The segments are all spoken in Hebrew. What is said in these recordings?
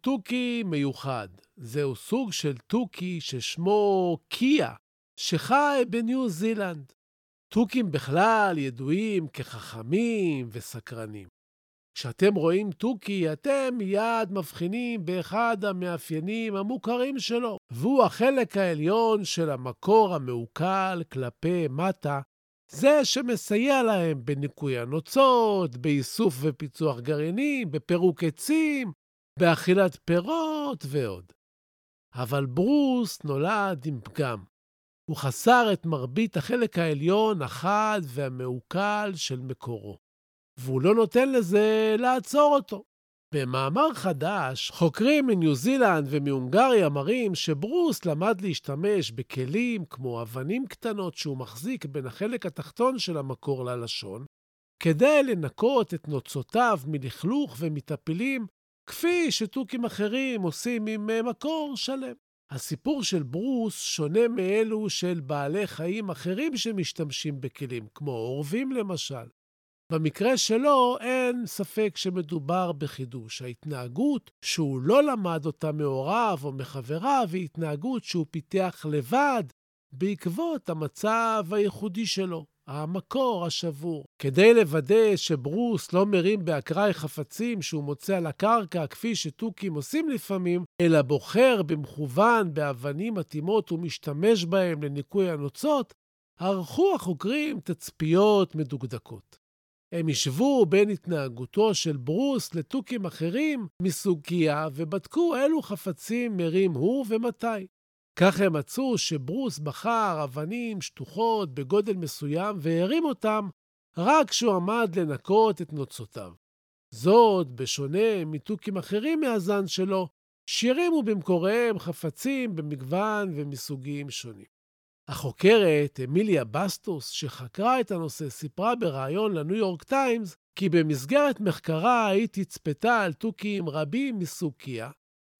תוכי מיוחד. זהו סוג של תוכי ששמו קיה, שחי בניו זילנד. תוכים בכלל ידועים כחכמים וסקרנים. כשאתם רואים תוכי, אתם מיד מבחינים באחד המאפיינים המוכרים שלו, והוא החלק העליון של המקור המעוקל כלפי מטה, זה שמסייע להם בניקוי הנוצות, באיסוף ופיצוח גרעינים, בפירוק עצים, באכילת פירות ועוד. אבל ברוס נולד עם פגם. הוא חסר את מרבית החלק העליון, החד והמעוקל של מקורו, והוא לא נותן לזה לעצור אותו. במאמר חדש, חוקרים מניו זילנד ומהונגריה מראים שברוס למד להשתמש בכלים כמו אבנים קטנות שהוא מחזיק בין החלק התחתון של המקור ללשון, כדי לנקות את נוצותיו מלכלוך ומטפילים, כפי שתוכים אחרים עושים עם אה, מקור שלם. הסיפור של ברוס שונה מאלו של בעלי חיים אחרים שמשתמשים בכלים, כמו עורבים למשל. במקרה שלו אין ספק שמדובר בחידוש. ההתנהגות שהוא לא למד אותה מהוריו או מחבריו היא התנהגות שהוא פיתח לבד בעקבות המצב הייחודי שלו, המקור השבור. כדי לוודא שברוס לא מרים באקראי חפצים שהוא מוצא על הקרקע, כפי שתוכים עושים לפעמים, אלא בוחר במכוון באבנים מתאימות ומשתמש בהם לניקוי הנוצות, ערכו החוקרים תצפיות מדוקדקות. הם השוו בין התנהגותו של ברוס לתוכים אחרים מסוג קיה ובדקו אילו חפצים מרים הוא ומתי. כך הם מצאו שברוס בחר אבנים שטוחות בגודל מסוים והרים אותם רק כשהוא עמד לנקות את נוצותיו. זאת, בשונה מתוכים אחרים מהזן שלו, שהרימו במקוריהם חפצים במגוון ומסוגים שונים. החוקרת אמיליה בסטוס, שחקרה את הנושא, סיפרה בריאיון לניו יורק טיימס כי במסגרת מחקרה היא תצפתה על תוכים רבים מסוג קיה,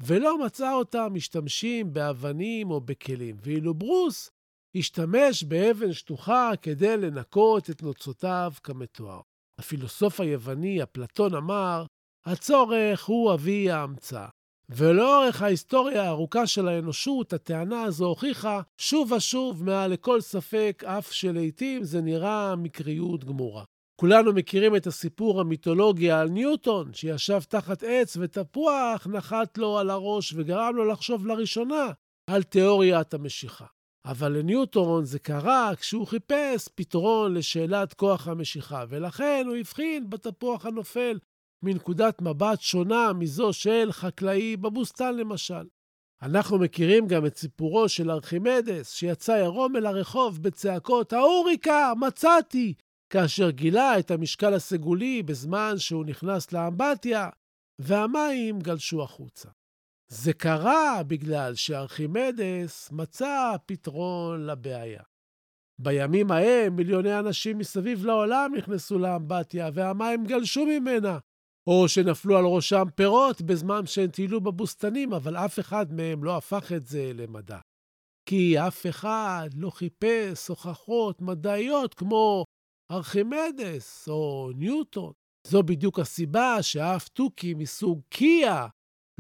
ולא מצאה אותם משתמשים באבנים או בכלים, ואילו ברוס השתמש באבן שטוחה כדי לנקות את נוצותיו כמתואר. הפילוסוף היווני אפלטון אמר, הצורך הוא אבי ההמצאה. ולאורך ההיסטוריה הארוכה של האנושות, הטענה הזו הוכיחה שוב ושוב מעל לכל ספק, אף שלעיתים זה נראה מקריות גמורה. כולנו מכירים את הסיפור המיתולוגי על ניוטון, שישב תחת עץ ותפוח נחת לו על הראש וגרם לו לחשוב לראשונה על תיאוריית המשיכה. אבל לניוטון זה קרה כשהוא חיפש פתרון לשאלת כוח המשיכה, ולכן הוא הבחין בתפוח הנופל מנקודת מבט שונה מזו של חקלאי בבוסתן למשל. אנחנו מכירים גם את סיפורו של ארכימדס, שיצא עירום אל הרחוב בצעקות, האוריקה, מצאתי! כאשר גילה את המשקל הסגולי בזמן שהוא נכנס לאמבטיה, והמים גלשו החוצה. זה קרה בגלל שארכימדס מצא פתרון לבעיה. בימים ההם מיליוני אנשים מסביב לעולם נכנסו לאמבטיה והמים גלשו ממנה, או שנפלו על ראשם פירות בזמן שהם טיילו בבוסתנים, אבל אף אחד מהם לא הפך את זה למדע. כי אף אחד לא חיפש הוכחות מדעיות כמו ארכימדס או ניוטון. זו בדיוק הסיבה שאף תוכי מסוג קיה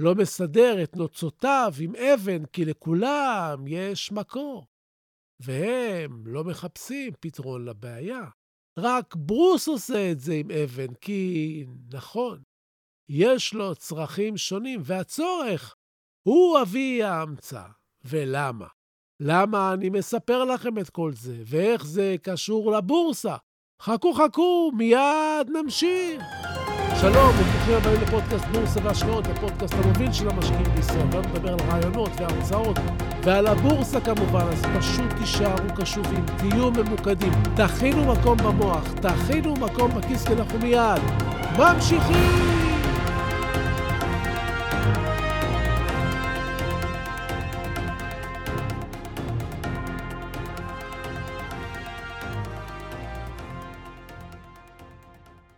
לא מסדר את נוצותיו עם אבן, כי לכולם יש מקור. והם לא מחפשים פתרון לבעיה. רק ברוס עושה את זה עם אבן, כי נכון, יש לו צרכים שונים, והצורך הוא אבי ההמצאה. ולמה? למה אני מספר לכם את כל זה, ואיך זה קשור לבורסה? חכו חכו, מיד נמשיך. שלום וברוכים הבאים לפודקאסט בורסה והשקעות, הפודקאסט המוביל של המשקיעים בישראל. היום נדבר על רעיונות והרצאות ועל הבורסה כמובן, אז פשוט תישארו קשובים, תהיו ממוקדים, תכינו מקום במוח, תכינו מקום בכיס, כי אנחנו מיד ממשיכים!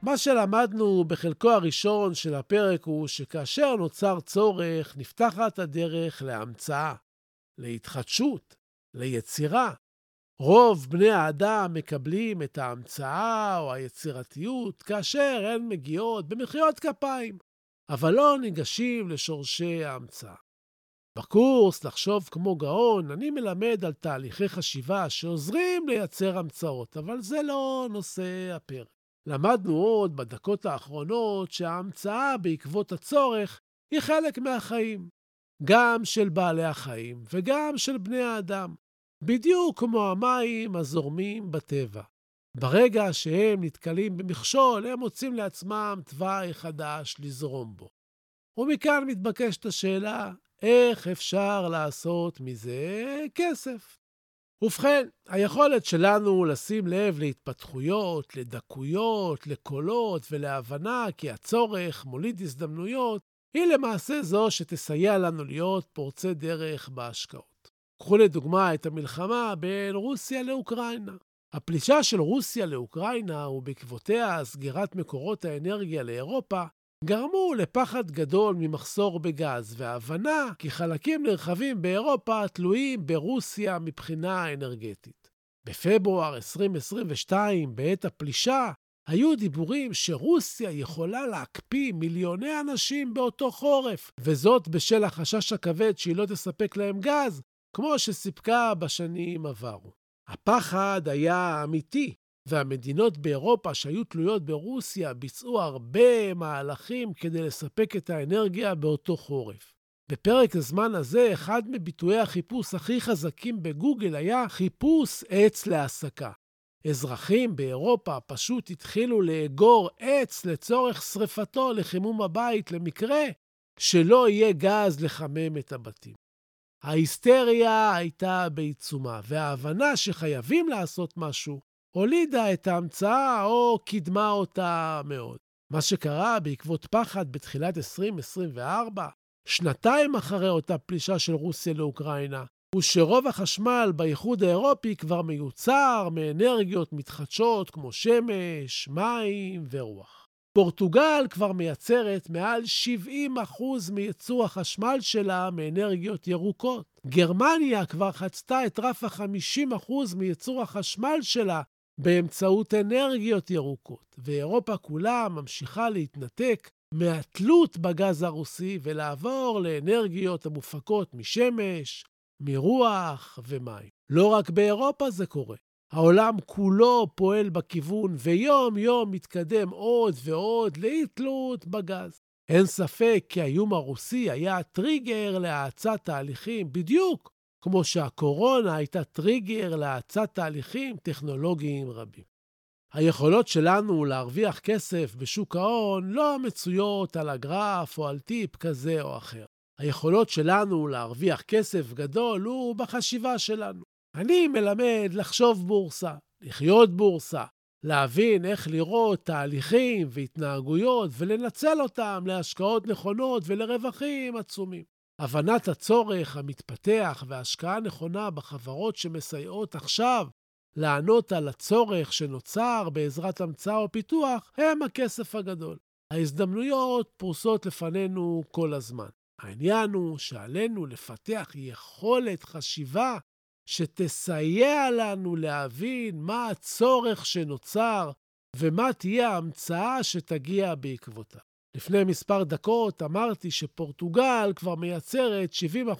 מה שלמדנו בחלקו הראשון של הפרק הוא שכאשר נוצר צורך, נפתחת הדרך להמצאה, להתחדשות, ליצירה. רוב בני האדם מקבלים את ההמצאה או היצירתיות כאשר הן מגיעות במחיאות כפיים, אבל לא ניגשים לשורשי ההמצאה. בקורס לחשוב כמו גאון, אני מלמד על תהליכי חשיבה שעוזרים לייצר המצאות, אבל זה לא נושא הפרק. למדנו עוד בדקות האחרונות שההמצאה בעקבות הצורך היא חלק מהחיים, גם של בעלי החיים וגם של בני האדם, בדיוק כמו המים הזורמים בטבע. ברגע שהם נתקלים במכשול, הם מוצאים לעצמם תוואי חדש לזרום בו. ומכאן מתבקשת השאלה, איך אפשר לעשות מזה כסף? ובכן, היכולת שלנו לשים לב להתפתחויות, לדקויות, לקולות ולהבנה כי הצורך מוליד הזדמנויות, היא למעשה זו שתסייע לנו להיות פורצי דרך בהשקעות. קחו לדוגמה את המלחמה בין רוסיה לאוקראינה. הפלישה של רוסיה לאוקראינה ובעקבותיה סגירת מקורות האנרגיה לאירופה גרמו לפחד גדול ממחסור בגז, והבנה כי חלקים נרחבים באירופה תלויים ברוסיה מבחינה אנרגטית. בפברואר 2022, בעת הפלישה, היו דיבורים שרוסיה יכולה להקפיא מיליוני אנשים באותו חורף, וזאת בשל החשש הכבד שהיא לא תספק להם גז, כמו שסיפקה בשנים עברו. הפחד היה אמיתי, והמדינות באירופה שהיו תלויות ברוסיה ביצעו הרבה מהלכים כדי לספק את האנרגיה באותו חורף. בפרק הזמן הזה, אחד מביטויי החיפוש הכי חזקים בגוגל היה חיפוש עץ להסקה. אזרחים באירופה פשוט התחילו לאגור עץ לצורך שרפתו לחימום הבית למקרה שלא יהיה גז לחמם את הבתים. ההיסטריה הייתה בעיצומה, וההבנה שחייבים לעשות משהו הולידה את ההמצאה או קידמה אותה מאוד. מה שקרה בעקבות פחד בתחילת 2024, שנתיים אחרי אותה פלישה של רוסיה לאוקראינה, הוא שרוב החשמל באיחוד האירופי כבר מיוצר מאנרגיות מתחדשות כמו שמש, מים ורוח. פורטוגל כבר מייצרת מעל 70% מייצור החשמל שלה מאנרגיות ירוקות. גרמניה כבר חצתה את רף ה-50% מייצור החשמל שלה באמצעות אנרגיות ירוקות, ואירופה כולה ממשיכה להתנתק מהתלות בגז הרוסי ולעבור לאנרגיות המופקות משמש, מרוח ומים. לא רק באירופה זה קורה. העולם כולו פועל בכיוון ויום-יום מתקדם עוד ועוד לאי-תלות בגז. אין ספק כי האיום הרוסי היה טריגר להאצת תהליכים בדיוק כמו שהקורונה הייתה טריגר להאצת תהליכים טכנולוגיים רבים. היכולות שלנו להרוויח כסף בשוק ההון לא מצויות על הגרף או על טיפ כזה או אחר. היכולות שלנו להרוויח כסף גדול הוא בחשיבה שלנו. אני מלמד לחשוב בורסה, לחיות בורסה, להבין איך לראות תהליכים והתנהגויות ולנצל אותם להשקעות נכונות ולרווחים עצומים. הבנת הצורך המתפתח והשקעה נכונה בחברות שמסייעות עכשיו לענות על הצורך שנוצר בעזרת המצאה או פיתוח, הם הכסף הגדול. ההזדמנויות פרוסות לפנינו כל הזמן. העניין הוא שעלינו לפתח יכולת חשיבה שתסייע לנו להבין מה הצורך שנוצר ומה תהיה ההמצאה שתגיע בעקבותיו. לפני מספר דקות אמרתי שפורטוגל כבר מייצרת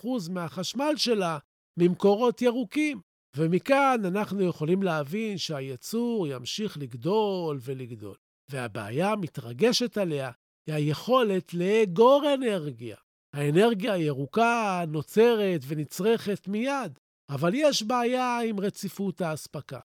70% מהחשמל שלה ממקורות ירוקים, ומכאן אנחנו יכולים להבין שהייצור ימשיך לגדול ולגדול. והבעיה המתרגשת עליה היא היכולת לאגור אנרגיה. האנרגיה הירוקה נוצרת ונצרכת מיד, אבל יש בעיה עם רציפות האספקה.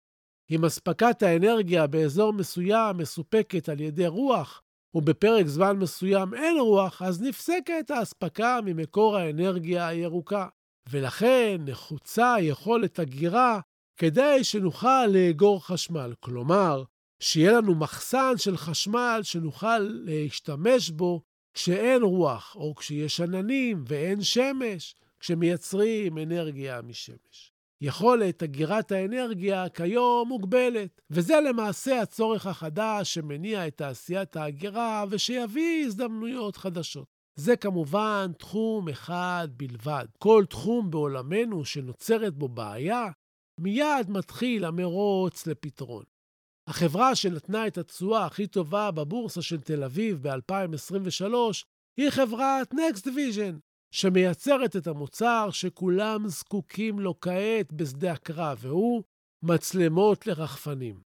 אם אספקת האנרגיה באזור מסוים מסופקת על ידי רוח, ובפרק זמן מסוים אין רוח, אז נפסקת האספקה ממקור האנרגיה הירוקה. ולכן נחוצה יכולת אגירה כדי שנוכל לאגור חשמל. כלומר, שיהיה לנו מחסן של חשמל שנוכל להשתמש בו כשאין רוח, או כשיש עננים ואין שמש, כשמייצרים אנרגיה משמש. יכולת אגירת האנרגיה כיום מוגבלת, וזה למעשה הצורך החדש שמניע את תעשיית ההגירה ושיביא הזדמנויות חדשות. זה כמובן תחום אחד בלבד. כל תחום בעולמנו שנוצרת בו בעיה, מיד מתחיל המרוץ לפתרון. החברה שנתנה את התשואה הכי טובה בבורסה של תל אביב ב-2023 היא חברת Next Vision, שמייצרת את המוצר שכולם זקוקים לו כעת בשדה הקרב, והוא מצלמות לרחפנים.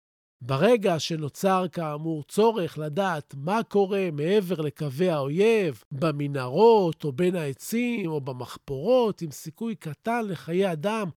ברגע שנוצר כאמור צורך לדעת מה קורה מעבר לקווי האויב, במנהרות או בין העצים או במחפורות, עם סיכוי קטן לחיי אדם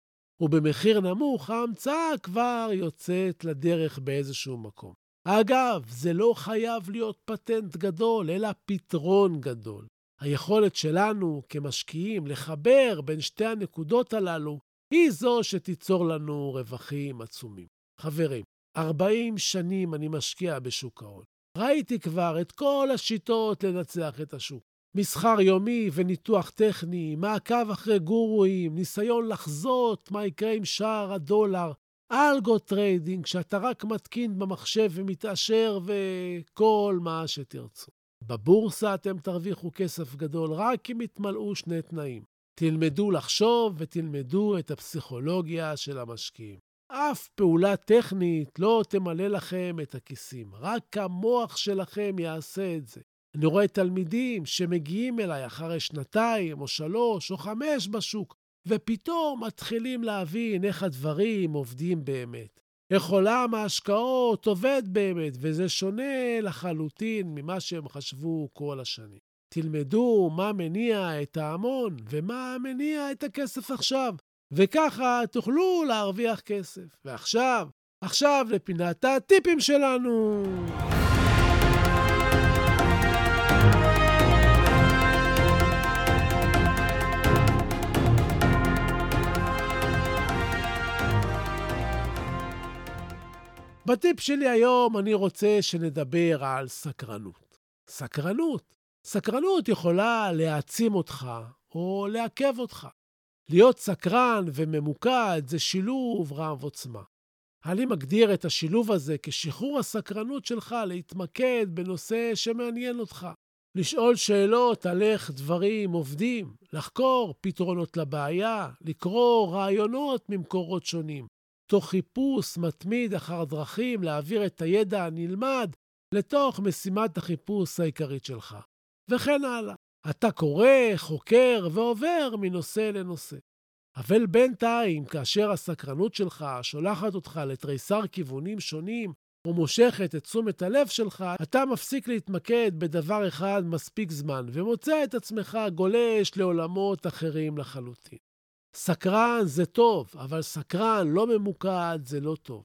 ובמחיר נמוך, ההמצאה כבר יוצאת לדרך באיזשהו מקום. אגב, זה לא חייב להיות פטנט גדול, אלא פתרון גדול. היכולת שלנו כמשקיעים לחבר בין שתי הנקודות הללו היא זו שתיצור לנו רווחים עצומים. חברים, 40 שנים אני משקיע בשוק ההון. ראיתי כבר את כל השיטות לנצח את השוק. מסחר יומי וניתוח טכני, מעקב אחרי גורואים, ניסיון לחזות מה יקרה עם שער הדולר, algo trading, שאתה רק מתקין במחשב ומתעשר וכל מה שתרצו. בבורסה אתם תרוויחו כסף גדול רק אם יתמלאו שני תנאים. תלמדו לחשוב ותלמדו את הפסיכולוגיה של המשקיעים. אף פעולה טכנית לא תמלא לכם את הכיסים, רק המוח שלכם יעשה את זה. אני רואה תלמידים שמגיעים אליי אחרי שנתיים או שלוש או חמש בשוק, ופתאום מתחילים להבין איך הדברים עובדים באמת. איך עולם ההשקעות עובד באמת, וזה שונה לחלוטין ממה שהם חשבו כל השנים. תלמדו מה מניע את ההמון ומה מניע את הכסף עכשיו, וככה תוכלו להרוויח כסף. ועכשיו, עכשיו לפינת הטיפים שלנו. בטיפ שלי היום אני רוצה שנדבר על סקרנות. סקרנות. סקרנות יכולה להעצים אותך או לעכב אותך. להיות סקרן וממוקד זה שילוב רב עוצמה. אני מגדיר את השילוב הזה כשחרור הסקרנות שלך להתמקד בנושא שמעניין אותך. לשאול שאלות על איך דברים עובדים, לחקור פתרונות לבעיה, לקרוא רעיונות ממקורות שונים, תוך חיפוש מתמיד אחר דרכים להעביר את הידע הנלמד לתוך משימת החיפוש העיקרית שלך, וכן הלאה. אתה קורא, חוקר ועובר מנושא לנושא. אבל בינתיים, כאשר הסקרנות שלך שולחת אותך לתריסר כיוונים שונים, או מושכת את תשומת הלב שלך, אתה מפסיק להתמקד בדבר אחד מספיק זמן, ומוצא את עצמך גולש לעולמות אחרים לחלוטין. סקרן זה טוב, אבל סקרן לא ממוקד זה לא טוב.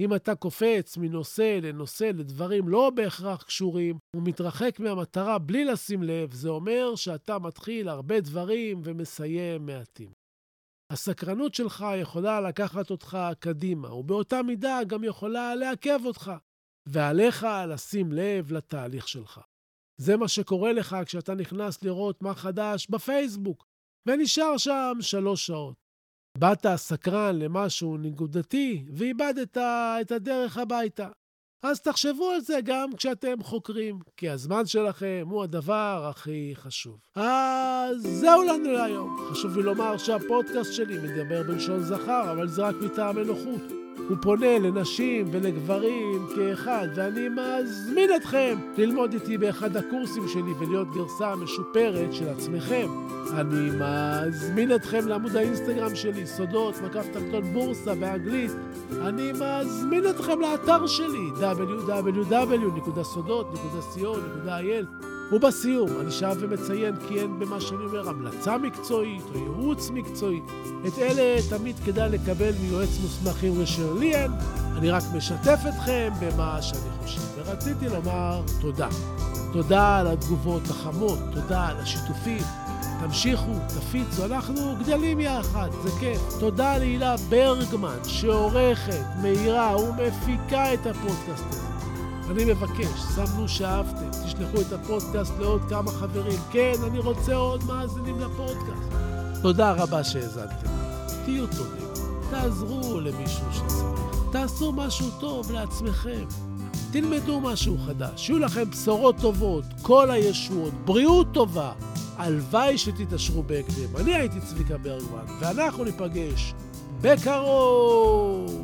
אם אתה קופץ מנושא לנושא לדברים לא בהכרח קשורים, ומתרחק מהמטרה בלי לשים לב, זה אומר שאתה מתחיל הרבה דברים ומסיים מעטים. הסקרנות שלך יכולה לקחת אותך קדימה, ובאותה מידה גם יכולה לעכב אותך, ועליך לשים לב לתהליך שלך. זה מה שקורה לך כשאתה נכנס לראות מה חדש בפייסבוק, ונשאר שם שלוש שעות. באת סקרן למשהו ניגודתי, ואיבדת את הדרך הביתה. אז תחשבו על זה גם כשאתם חוקרים, כי הזמן שלכם הוא הדבר הכי חשוב. אז זהו לנו להיום. חשוב לי לומר שהפודקאסט שלי מדבר בלשון זכר, אבל זה רק מטעם הנוחות. הוא פונה לנשים ולגברים כאחד, ואני מזמין אתכם ללמוד איתי באחד הקורסים שלי ולהיות גרסה משופרת של עצמכם. אני מזמין אתכם לעמוד האינסטגרם שלי, סודות, מקף תחתון בורסה באנגלית. אני מזמין אתכם לאתר שלי, www.sodot.co.il. ובסיום, אני שב ומציין כי אין במה שאני אומר המלצה מקצועית או ייעוץ מקצועי. את אלה תמיד כדאי לקבל מיועץ מוסמך אם לי אין. אני רק משתף אתכם במה שאני חושב. ורציתי לומר תודה. תודה על התגובות החמות, תודה על השיתופים. תמשיכו, תפיצו, אנחנו גדלים יחד, זה כיף. תודה להילה ברגמן, שעורכת, מאירה ומפיקה את הפודקאסט הזה. אני מבקש, סמנו שאהבתם, תשלחו את הפודקאסט לעוד כמה חברים. כן, אני רוצה עוד מאזינים לפודקאסט. תודה רבה שהאזנתם. תהיו טובים, תעזרו למישהו שצריך, תעשו משהו טוב לעצמכם. תלמדו משהו חדש, שיהיו לכם בשורות טובות, כל הישועות, בריאות טובה. הלוואי שתתעשרו בהקדם. אני הייתי צביקה ברגמן, ואנחנו ניפגש בקרוב!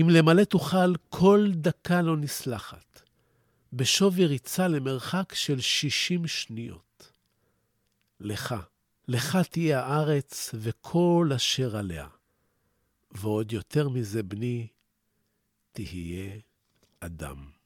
אם למלא תוכל כל דקה לא נסלחת, בשווי ריצה למרחק של שישים שניות. לך, לך תהיה הארץ וכל אשר עליה. ועוד יותר מזה, בני, תהיה אדם.